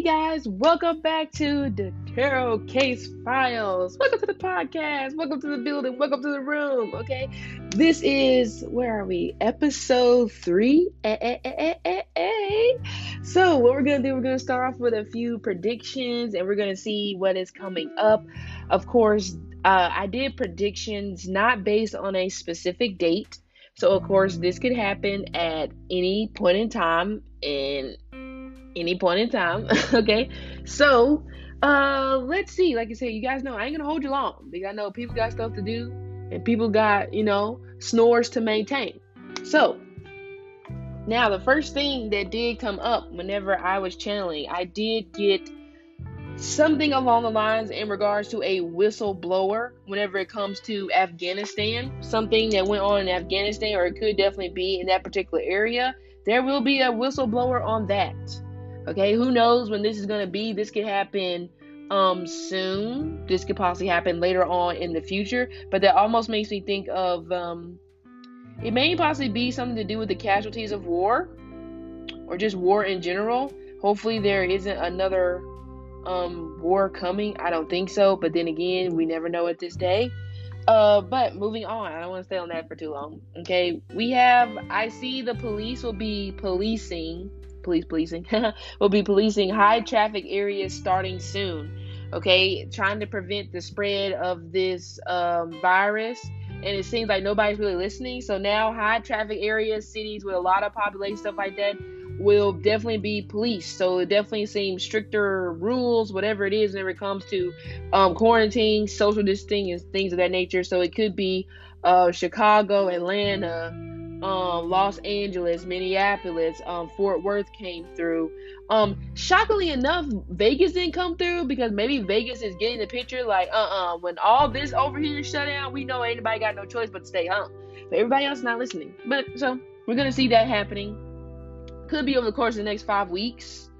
Hey guys, welcome back to the Tarot Case Files. Welcome to the podcast. Welcome to the building. Welcome to the room. Okay, this is where are we? Episode three. Eh, eh, eh, so, what we're gonna do, we're gonna start off with a few predictions, and we're gonna see what is coming up. Of course, uh, I did predictions not based on a specific date. So, of course, this could happen at any point in time, and any point in time. okay. So uh let's see. Like I said, you guys know I ain't gonna hold you long because I know people got stuff to do and people got, you know, snores to maintain. So now the first thing that did come up whenever I was channeling, I did get something along the lines in regards to a whistleblower whenever it comes to Afghanistan, something that went on in Afghanistan, or it could definitely be in that particular area. There will be a whistleblower on that. Okay, who knows when this is going to be? This could happen um soon. This could possibly happen later on in the future, but that almost makes me think of um it may possibly be something to do with the casualties of war or just war in general. Hopefully there isn't another um war coming. I don't think so, but then again, we never know at this day. Uh, but moving on, I don't want to stay on that for too long. Okay, we have I see the police will be policing police policing will be policing high traffic areas starting soon. Okay, trying to prevent the spread of this um, virus, and it seems like nobody's really listening. So now, high traffic areas, cities with a lot of population, stuff like that, will definitely be policed. So it definitely seems stricter rules, whatever it is, whenever it comes to um, quarantine, social distancing, and things of that nature. So it could be uh, Chicago, Atlanta um, Los Angeles, Minneapolis, um, Fort Worth came through. Um, shockingly enough, Vegas didn't come through because maybe Vegas is getting the picture like, uh uh-uh, uh, when all this over here shut down, we know anybody got no choice but to stay home. But everybody else not listening. But so we're gonna see that happening. Could be over the course of the next five weeks,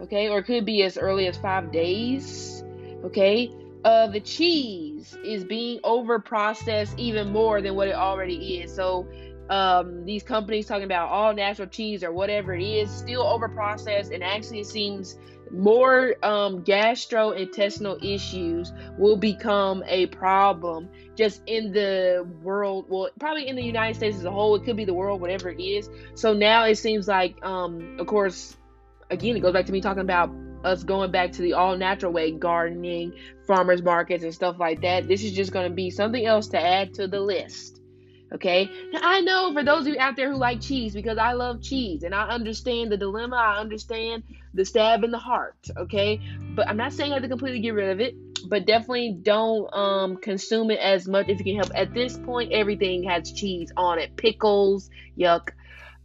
okay, or could be as early as five days, okay. Uh, the cheese is being over processed even more than what it already is. So um, these companies talking about all natural cheese or whatever it is still over processed and actually it seems more um, gastrointestinal issues will become a problem just in the world. Well probably in the united states as a whole it could be the world whatever it is. So now it seems like um, of course again it goes back to me talking about us going back to the all natural way gardening farmers markets and stuff like that. This is just going to be something else to add to the list Okay. Now, I know for those of you out there who like cheese, because I love cheese and I understand the dilemma, I understand the stab in the heart. Okay. But I'm not saying you have to completely get rid of it, but definitely don't um, consume it as much if you can help. At this point, everything has cheese on it pickles, yuck.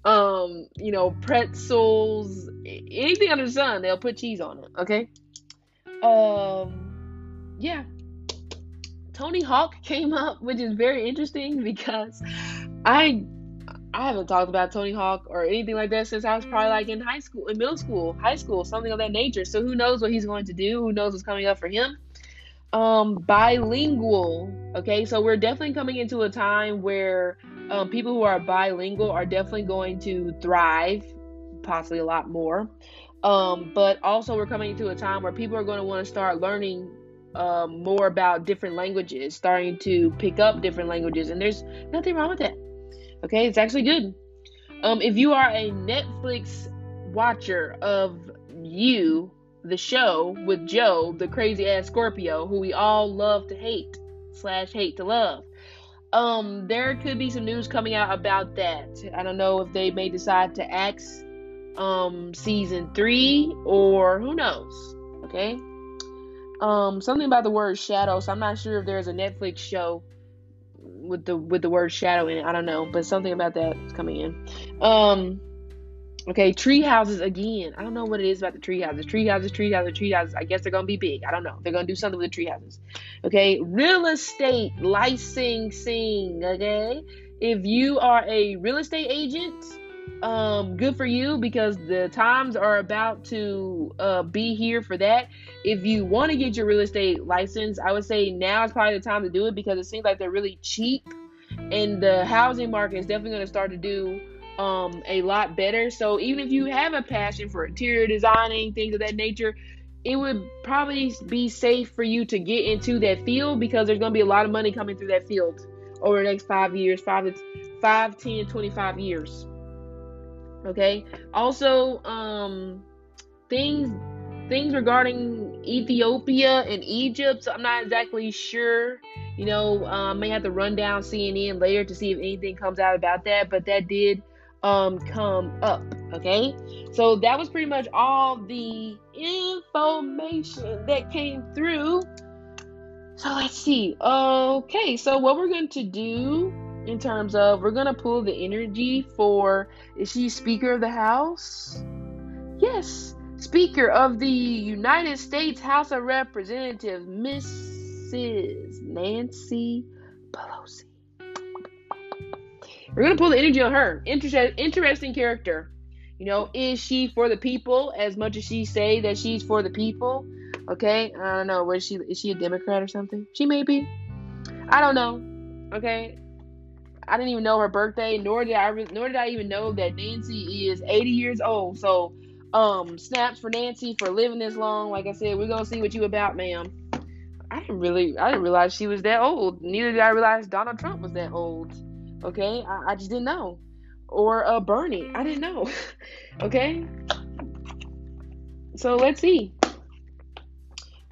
Um, you know, pretzels, anything under the sun, they'll put cheese on it. Okay. Um, yeah, Tony Hawk came up, which is very interesting because I I haven't talked about Tony Hawk or anything like that since I was probably like in high school, in middle school, high school, something of that nature. So who knows what he's going to do? Who knows what's coming up for him? Um, bilingual. Okay, so we're definitely coming into a time where um, people who are bilingual are definitely going to thrive, possibly a lot more. Um, but also we're coming into a time where people are going to want to start learning um, more about different languages, starting to pick up different languages, and there's nothing wrong with that. Okay, it's actually good. Um, if you are a Netflix watcher of you, the show with Joe, the crazy ass Scorpio, who we all love to hate slash hate to love. Um, there could be some news coming out about that. I don't know if they may decide to axe um season three or who knows. Okay um something about the word shadow. So I'm not sure if there's a Netflix show with the with the word shadow in it. I don't know, but something about that is coming in. Um okay, tree houses again. I don't know what it is about the tree houses. Tree houses, tree houses, tree houses. I guess they're gonna be big. I don't know. They're gonna do something with the tree houses. Okay, real estate licensing. Okay, if you are a real estate agent um good for you because the times are about to uh be here for that if you want to get your real estate license i would say now is probably the time to do it because it seems like they're really cheap and the housing market is definitely going to start to do um a lot better. So even if you have a passion for interior designing, things of that nature, it would probably be safe for you to get into that field because there's going to be a lot of money coming through that field over the next five years, five to five, 10, 25 years. Okay. Also, um, things things regarding Ethiopia and Egypt. So I'm not exactly sure. You know, um, may have to run down CNN later to see if anything comes out about that. But that did um come up. Okay. So that was pretty much all the information that came through. So let's see. Okay, so what we're going to do in terms of we're to pull the energy for is she Speaker of the House? Yes, Speaker of the United States House of Representatives, Mrs. Nancy Pelosi. We're to pull the energy on her. Inter- interesting character. You know, is she for the people as much as she say that she's for the people? Okay, I don't know. Was she is she a Democrat or something? She may be. I don't know. Okay, I didn't even know her birthday, nor did I nor did I even know that Nancy is 80 years old. So, um, snaps for Nancy for living this long. Like I said, we're gonna see what you about, ma'am. I didn't really, I didn't realize she was that old. Neither did I realize Donald Trump was that old. Okay, I, I just didn't know or uh, Bernie. I didn't know. okay. So let's see.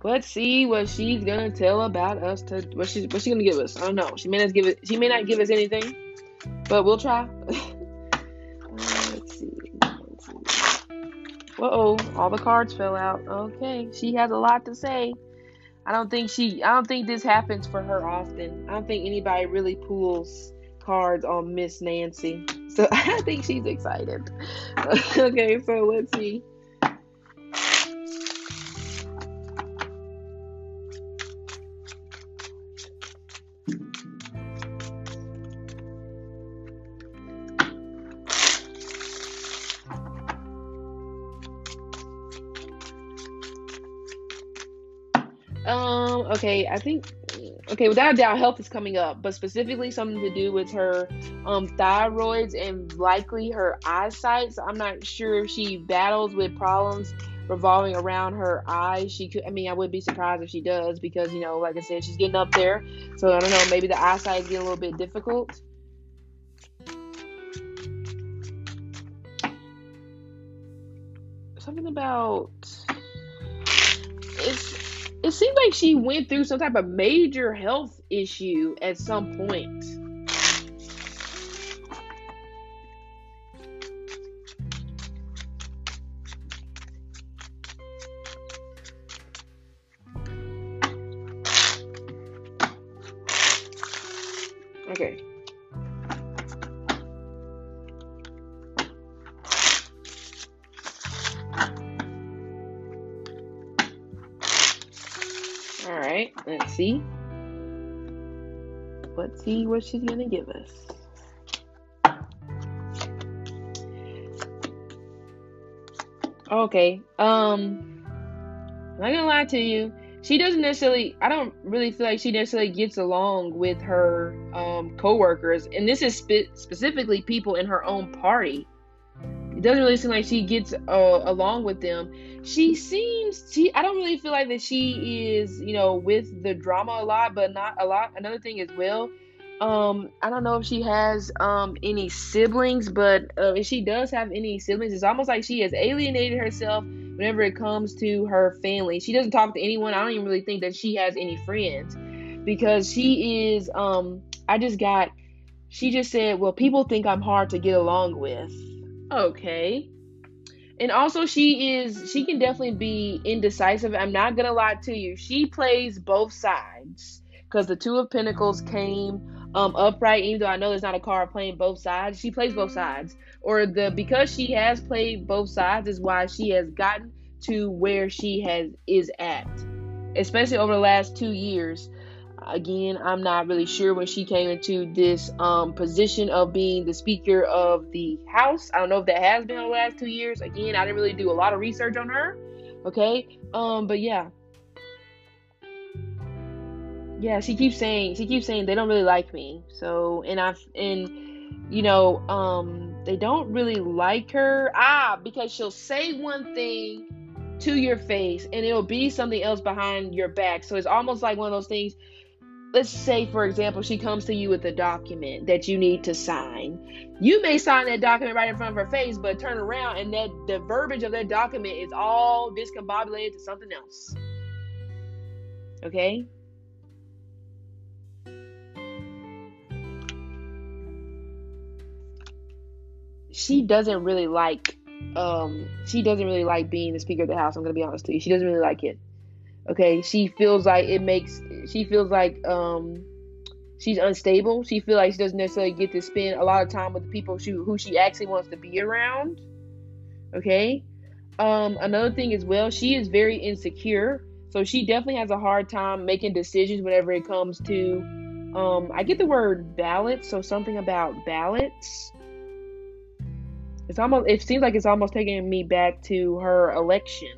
Let's see what she's gonna tell about us. To what she's what she gonna give us. I don't know. She may not give it. She may not give us anything, but we'll try. Uh, let's see. Let's. Uh-oh, all the cards fell out. Okay, she has a lot to say. I don't think she. I don't think this happens for her often. I don't think anybody really pulls cards on Miss Nancy. So I think she's excited. okay, so let's see. Um, okay, I think okay, without a doubt, health is coming up, but specifically something to do with her um, thyroids and likely her eyesight. So I'm not sure if she battles with problems revolving around her eyes. She could, I mean, I would be surprised if she does because, you know, like I said, she's getting up there. So I don't know, maybe the eyesight is getting a little bit difficult. Something about it seems like she went through some type of major health issue at some point. Okay. Right, let's see. Let's see what she's gonna give us. Okay. Um I'm not gonna lie to you. She doesn't necessarily I don't really feel like she necessarily gets along with her um coworkers. And this is spe- specifically people in her own party. Doesn't really seem like she gets uh, along with them she seems she I don't really feel like that she is, you know, with the drama a lot, but not a lot. Another thing as well, um, I don't know if she has um any siblings, but uh, if she does have any siblings, it's almost like she has alienated herself whenever it comes to her family. She doesn't talk to anyone. I don't even really think that she has any friends because she is um I just got she just said, "Well, people think I'm hard to get along with." Okay. And also she is she can definitely be indecisive. I'm not gonna lie to you. She plays both sides because the two of pentacles came um upright even though i know there's not a card playing both sides. She plays both sides. Or the because she has played both sides is why she has gotten to where she has is at especially over the last two years again, I'm not really sure when she came into this um, position of being the Speaker of the House. I don't know if that has been the last two years. Again, I didn't really do a lot of research on her. Okay, um, but yeah, yeah, she keeps saying she keeps saying they don't really like me. So, and I've and you know, um, they don't really like her. Ah, because she'll say one thing to your face and it'll be something else behind your back. So it's almost like one of those things. Let's say, for example, she comes to you with a document that you need to sign. You may sign that document right in front of her face, but turn around and that the verbiage of that document is all discombobulated to something else. Okay? she doesn't really like um she doesn't really like being the speaker of the house i'm gonna be honest to you she doesn't really like it okay she feels like it makes she feels like um she's unstable. She feels like she doesn't necessarily get to spend a lot of time with the people she, who she actually wants to be around. Okay? Um another thing as well she is very insecure. So she definitely has a hard time making decisions whenever it comes to um i get the word balance so something about balance. It's almost it seems like it's almost taking me back to her election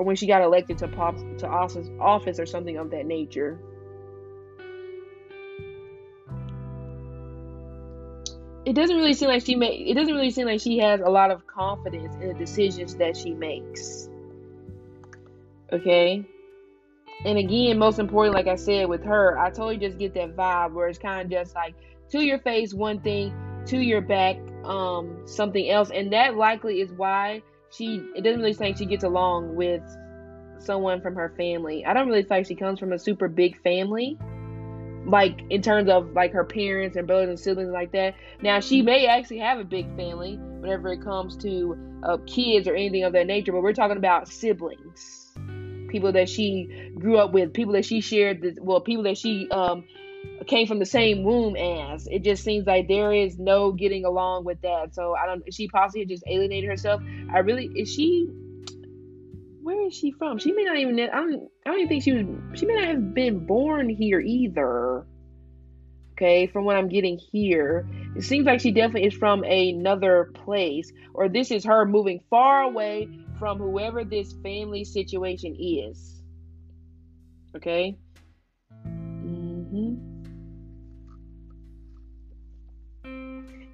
or when she got elected to pop to office office or something of that nature. It doesn't really seem like she make it doesn't really seem like she has a lot of confidence in the decisions that she makes. Okay? And again, most important, like I said with her, I totally just get that vibe where it's kind of just like to your face one thing, to your back um something else and that likely is why she it doesn't really say she gets along with someone from her family. I don't really think she comes from a super big family like in terms of like her parents and brothers and siblings like that. Now she may actually have a big family whenever it comes to uh, kids or anything of that nature but we're talking about siblings. People that she grew up with people that she shared the, well people that she um came from the same womb as. It just seems like there is no getting along with that. So I don't. She possibly just alienated herself. I really is she. Where is she from? She may not even. I don't. I don't even think she was. She may not have been born here either. Okay, from what I'm getting here, it seems like she definitely is from another place, or this is her moving far away from whoever this family situation is. Okay.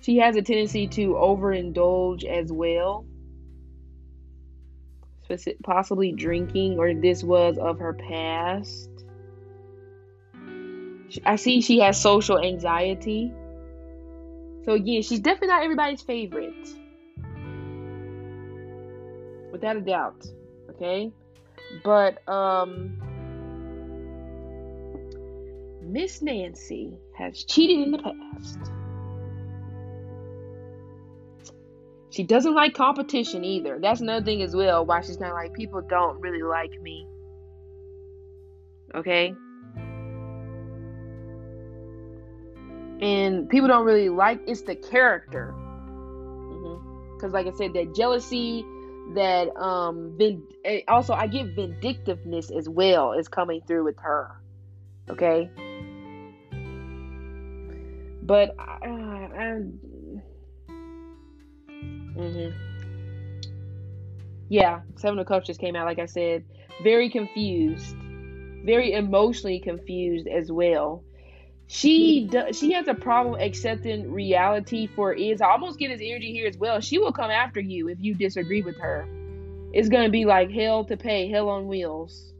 She has a tendency to overindulge as well, possibly drinking, or this was of her past. I see she has social anxiety. So, again, she's definitely not everybody's favorite. Without a doubt. Okay? But, um, Miss Nancy has cheated in the past. She doesn't like competition either. That's another thing as well. Why she's of like, people don't really like me. Okay? And people don't really like it's the character. Because, mm-hmm. like I said, that jealousy, that um, vind- also I get vindictiveness as well is coming through with her. Okay? But uh, I, Mm-hmm. Yeah, Seven of Cups just came out, like I said. Very confused. Very emotionally confused as well. She does, she has a problem accepting reality for it is. I almost get his energy here as well. She will come after you if you disagree with her. It's gonna be like hell to pay, hell on wheels.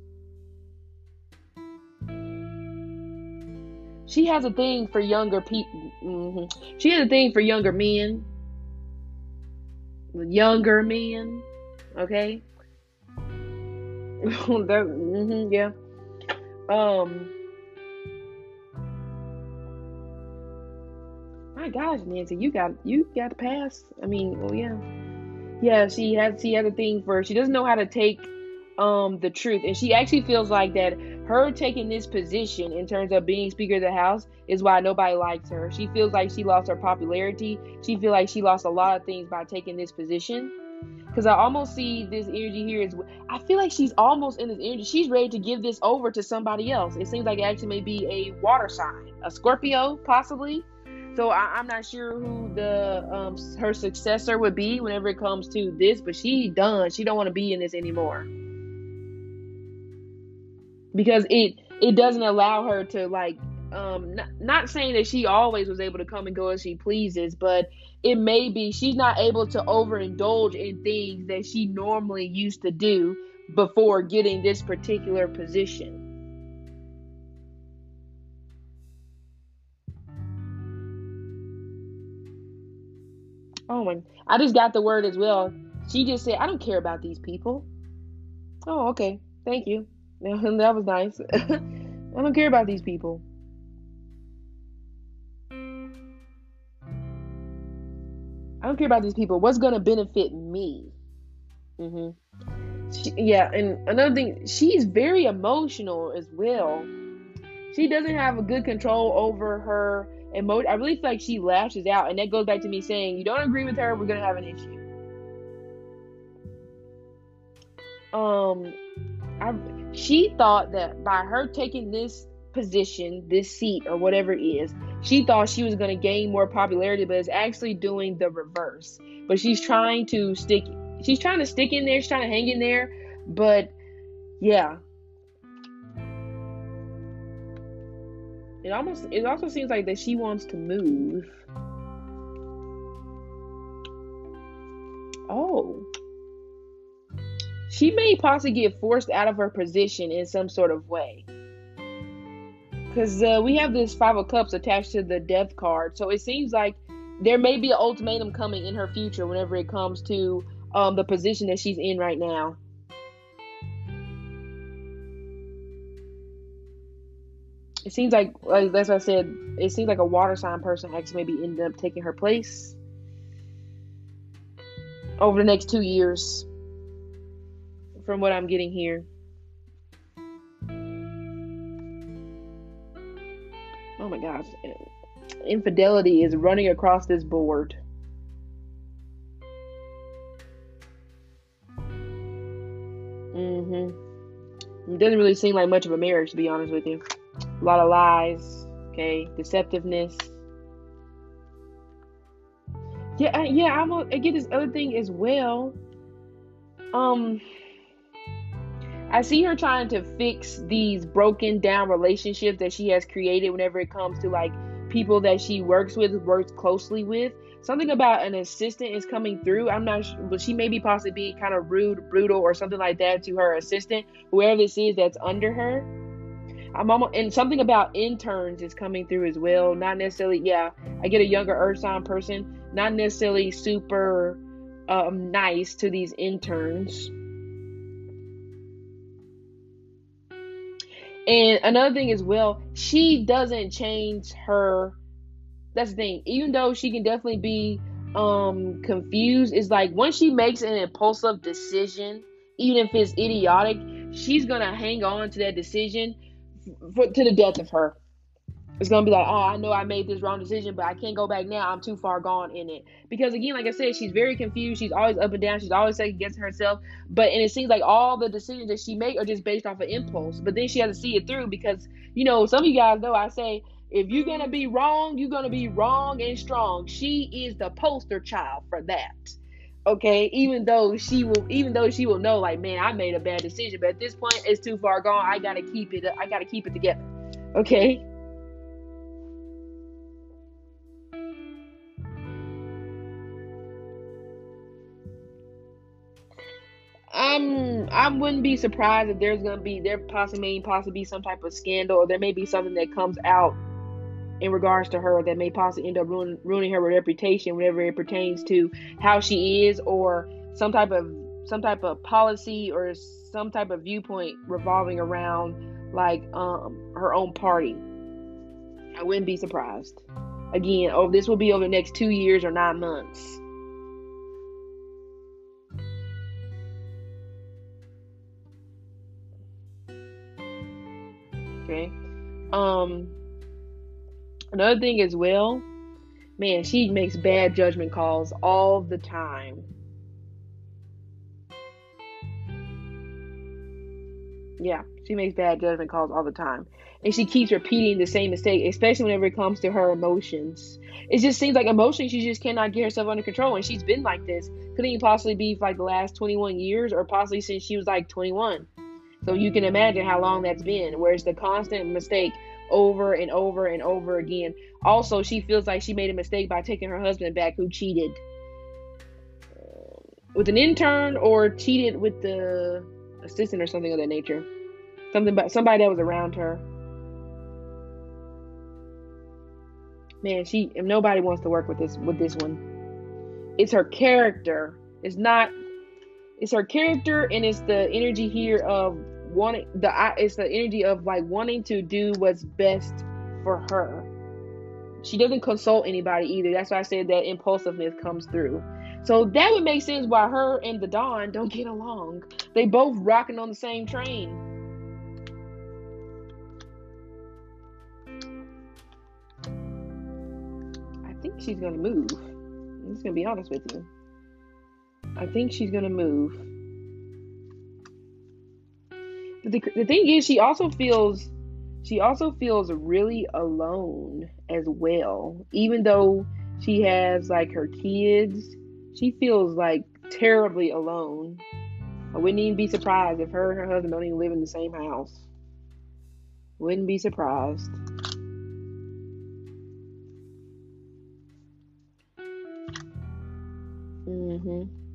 She has a thing for younger people. Mm-hmm. She has a thing for younger men younger men. Okay. mm-hmm, yeah. Um. My gosh, Nancy, you got you got to pass. I mean, oh yeah, yeah. She has she has a thing for she doesn't know how to take um the truth, and she actually feels like that her taking this position in terms of being Speaker of the House is why nobody likes her. She feels like she lost her popularity. She feels like she lost a lot of things by taking this position. Because I almost see this energy here is, I feel like she's almost in this energy. She's ready to give this over to somebody else. It seems like it actually may be a water sign, a Scorpio possibly. So I, am not sure who the um, her successor would be whenever it comes to this, but she done. She don't want to be in this anymore because it it doesn't allow her to like um not, not saying that she always was able to come and go as she pleases, but it may be she's not able to overindulge in things that she normally used to do before getting this particular position. Oh my, I just got the word as well. She just said, I don't care about these people. Oh, okay. Thank you. that was nice. I don't care about these people. I don't care about these people. What's to benefit me? Mm-hmm. She, yeah, and another thing, she's very emotional as well. She doesn't have a good control over her emotion. I really feel like she lashes out, and that goes back to me saying, "You don't agree with her, we're gonna have an issue." Um, I she thought that by her taking this position, this seat, or whatever it is, she thought she was going to gain more popularity, but it's actually doing the reverse. But she's trying to stick. She's trying to stick in there. She's trying to hang in there. But yeah, it almost. It also seems like that she wants to move. Oh. She may possibly get forced out of her position in some sort of way. Because uh, we have this five of cups attached to the death card so it seems like there may be an ultimatum coming in her future whenever it comes to um, the position that she's in right now. It seems like like as i said it seems like a water sign person actually maybe ended up taking her place over the next two years from what i'm getting here oh my gosh, infidelity is running across this board. Mm-hmm. It doesn't really seem like much of a marriage, to be honest with you. A lot of lies, okay, deceptiveness. Yeah, yeah. I'm. I get this other thing as well. Um, I see her trying to fix these broken down relationships that she has created whenever it comes to like people that she works with, works closely with. Something about an assistant is coming through. I'm not sure, but she may be possibly be kind of rude, brutal, or something like that to her assistant, whoever this is that's under her. I'm almost, and something about interns is coming through as well. Not necessarily, yeah, I get a younger Earth sign person, not necessarily super um, nice to these interns. And another thing as well, she doesn't change her. That's the thing. Even though she can definitely be um confused, is like once she makes an impulsive decision, even if it's idiotic, she's gonna hang on to that decision to the death of her it's gonna be like, oh, I know I made this wrong decision, but I can't go back now. I'm too far gone in it. Because again, like I said, she's very confused. She's always up and down. She's always second guessing herself. But and it seems like all the decisions that she make are just based off of impulse. But then she has to see it through because you know some of you guys know I say if you're gonna be wrong, you're gonna be wrong and strong. She is the poster child for that. Okay, even though she will, even though she will know, like, man, I made a bad decision, but at this point, it's too far gone. I gotta keep it. I gotta keep it together. Okay. I'm I wouldn't be surprised if there's gonna be there possibly may possibly be some type of scandal or there may be something that comes out in regards to her that may possibly end up ruin, ruining her reputation whenever it pertains to how she is or some type of some type of policy or some type of viewpoint revolving around like um her own party. I wouldn't be surprised. Again, oh this will be over the next two years or nine months. Um another thing as well, man, she makes bad judgment calls all the time. Yeah, she makes bad judgment calls all the time. And she keeps repeating the same mistake, especially whenever it comes to her emotions. It just seems like emotionally she just cannot get herself under control. And she's been like this. Couldn't even possibly be for like the last 21 years or possibly since she was like 21 So you can imagine how long that's been, where it's the constant mistake over and over and over again. Also, she feels like she made a mistake by taking her husband back who cheated with an intern or cheated with the assistant or something of that nature. Something about somebody that was around her. Man, she nobody wants to work with this with this one. It's her character. It's not it's her character and it's the energy here of wanting the it's the energy of like wanting to do what's best for her. She doesn't consult anybody either. That's why I said that impulsiveness comes through. So that would make sense why her and the Don don't get along. They both rocking on the same train. I think she's gonna move. I'm just gonna be honest with you. I think she's gonna move. But the, the thing is, she also feels she also feels really alone as well. Even though she has like her kids, she feels like terribly alone. I wouldn't even be surprised if her and her husband don't even live in the same house. Wouldn't be surprised. Mm-hmm.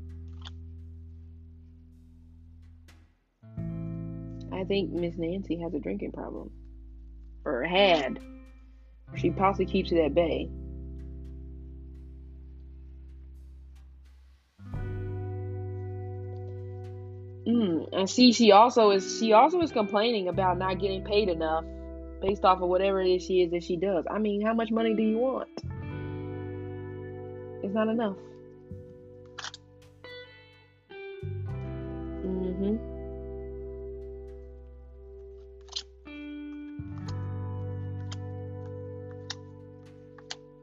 I think Miss Nancy has a drinking problem. Or had. She possibly keeps it at bay. Mm, and see, she also is she also is complaining about not getting paid enough based off of whatever it is she is that she does. I mean, how much money do you want? It's not enough.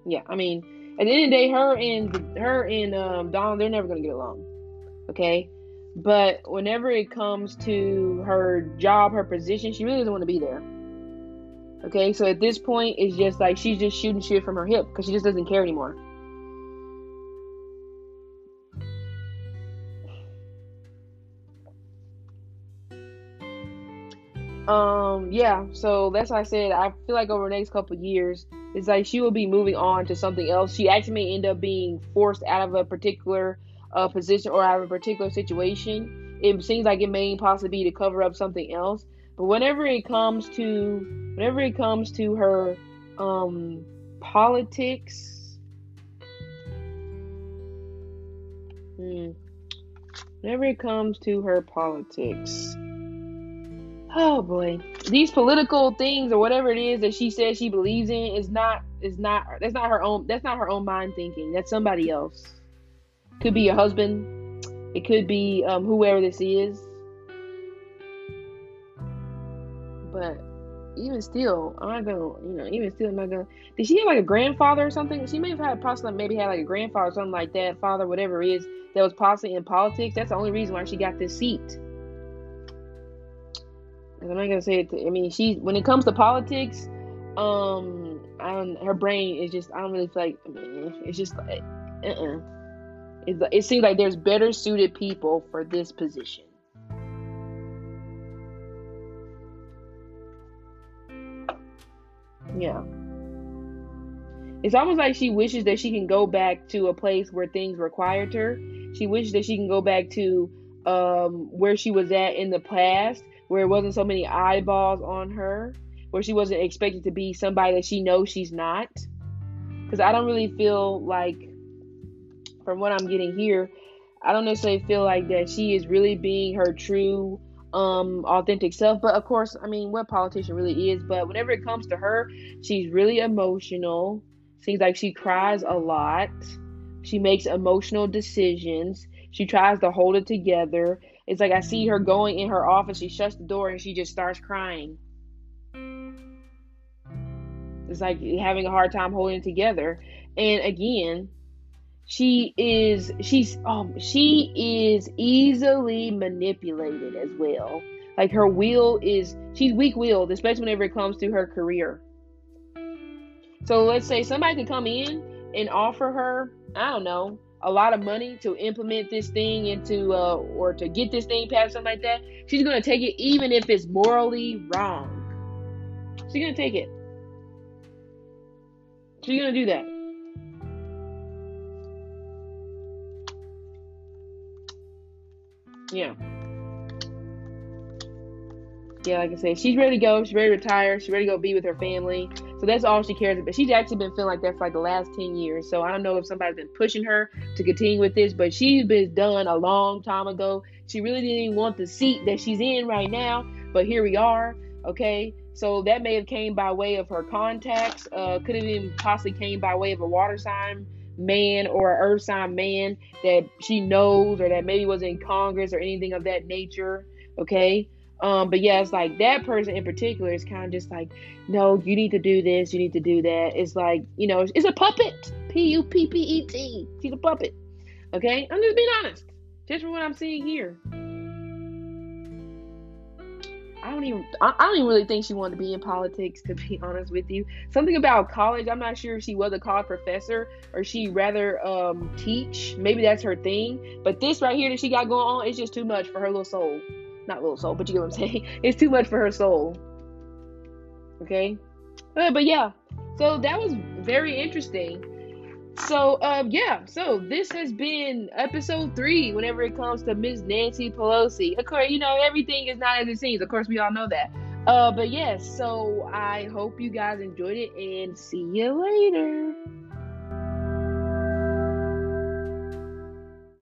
Yeah, I mean, at the end of the day, her and her and um, Don, they're never gonna get along. Okay, but whenever it comes to her job, her position, she really doesn't want to be there. Okay, so at this point, it's just like she's just shooting shit from her hip because she just doesn't care anymore. Um, yeah, so that's why I said I feel like over the next couple years, it's like she will be moving on to something else. She actually may end up being forced out of a particular uh, position or out of a particular situation. It seems like it may possibly be to cover up something else. But whenever it comes to whenever it comes to her um, politics, hmm, whenever it comes to her politics oh boy. These political things or whatever it is that she says she believes in is not is not that's not her own that's not her own mind thinking. That's somebody else. Could be your husband. It could be um, whoever this is. But even still i'm not gonna you know even still i'm not gonna did she have like a grandfather or something? She may have had possibly maybe had like a grandfather or something like that father whatever it is that was possibly in politics. That's the only reason why she got this seat I'm not gonna say it. To, I mean, she when it comes to politics, um, I don't, her brain is just. I don't really feel like. I mean, it's just like, uh, uh-uh. it, it seems like there's better suited people for this position. Yeah. It's almost like she wishes that she can go back to a place where things required her. She wishes that she can go back to um, where she was at in the past where it wasn't so many eyeballs on her, where she wasn't expected to be somebody that she knows she's not. Because I don't really feel like, from what I'm getting here, I don't necessarily feel like that she is really being her true, um, authentic self. But of course, I mean, what politician really is. But whenever it comes to her, she's really emotional. Seems like she cries a lot. She makes emotional decisions. She tries to hold it together. It's like I see her going in her office, she shuts the door and she just starts crying. It's like having a hard time holding it together. And again, she is she's um she is easily manipulated as well. Like her will is she's weak-willed, especially whenever it comes to her career. So let's say somebody could come in and offer her, I don't know, a lot of money to implement this thing into uh, or to get this thing passed, something like that, she's gonna take it even if it's morally wrong. She's gonna take it. She's gonna do that. Yeah. Yeah, like I said, she's ready to go. She's ready to retire. She's ready to go be with her family. So that's all she cares about. She's actually been feeling like that for like the last 10 years. So I don't know if somebody's been pushing her to continue with this, but she's been done a long time ago. She really didn't want the seat that she's in right now, but here we are. Okay. So that may have came by way of her contacts. Uh, could have even possibly came by way of a water sign man or an earth sign man that she knows or that maybe was in Congress or anything of that nature. Okay. Um, but yeah, it's like that person in particular is kind of just like, no, you need to do this, you need to do that. It's like, you know, it's a puppet. P U P P E T. She's a puppet. Okay? I'm just being honest. Just from what I'm seeing here. I don't even I, I don't even really think she wanted to be in politics to be honest with you. Something about college, I'm not sure if she was a college professor or she rather um teach. Maybe that's her thing. But this right here that she got going on is just too much for her little soul not little soul, but you get what I'm saying. It's too much for her soul. Okay, uh, but yeah, so that was very interesting. So um, yeah, so this has been episode three. Whenever it comes to Miss Nancy Pelosi, of course, you know everything is not as it seems. Of course, we all know that. Uh, but yes, so I hope you guys enjoyed it and see you later.